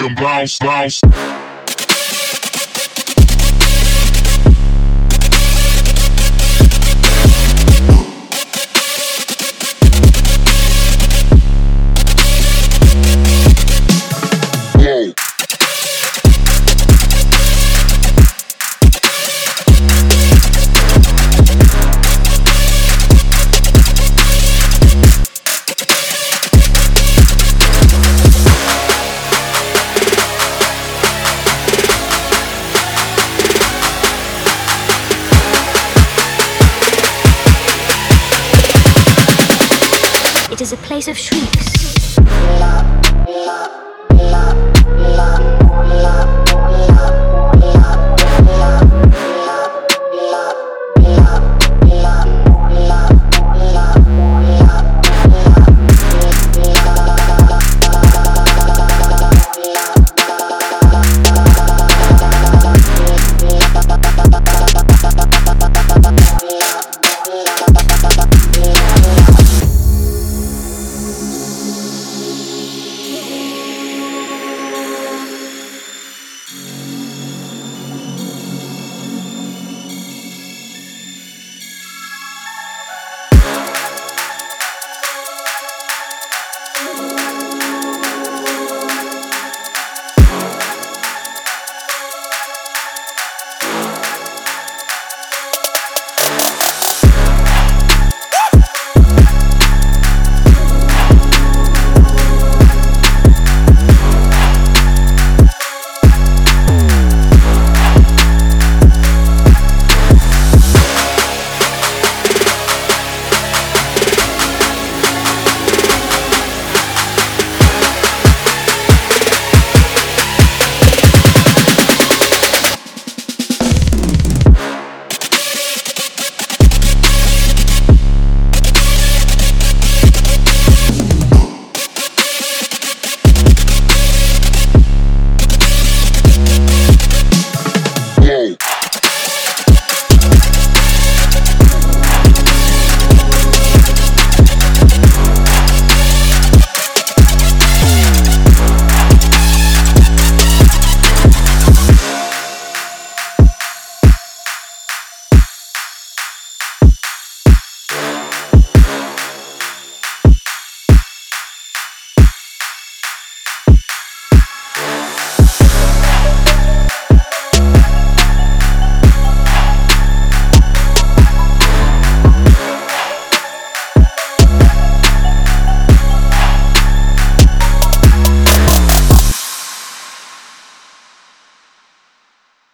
make them bounce, bounce. It is a place of shrieks.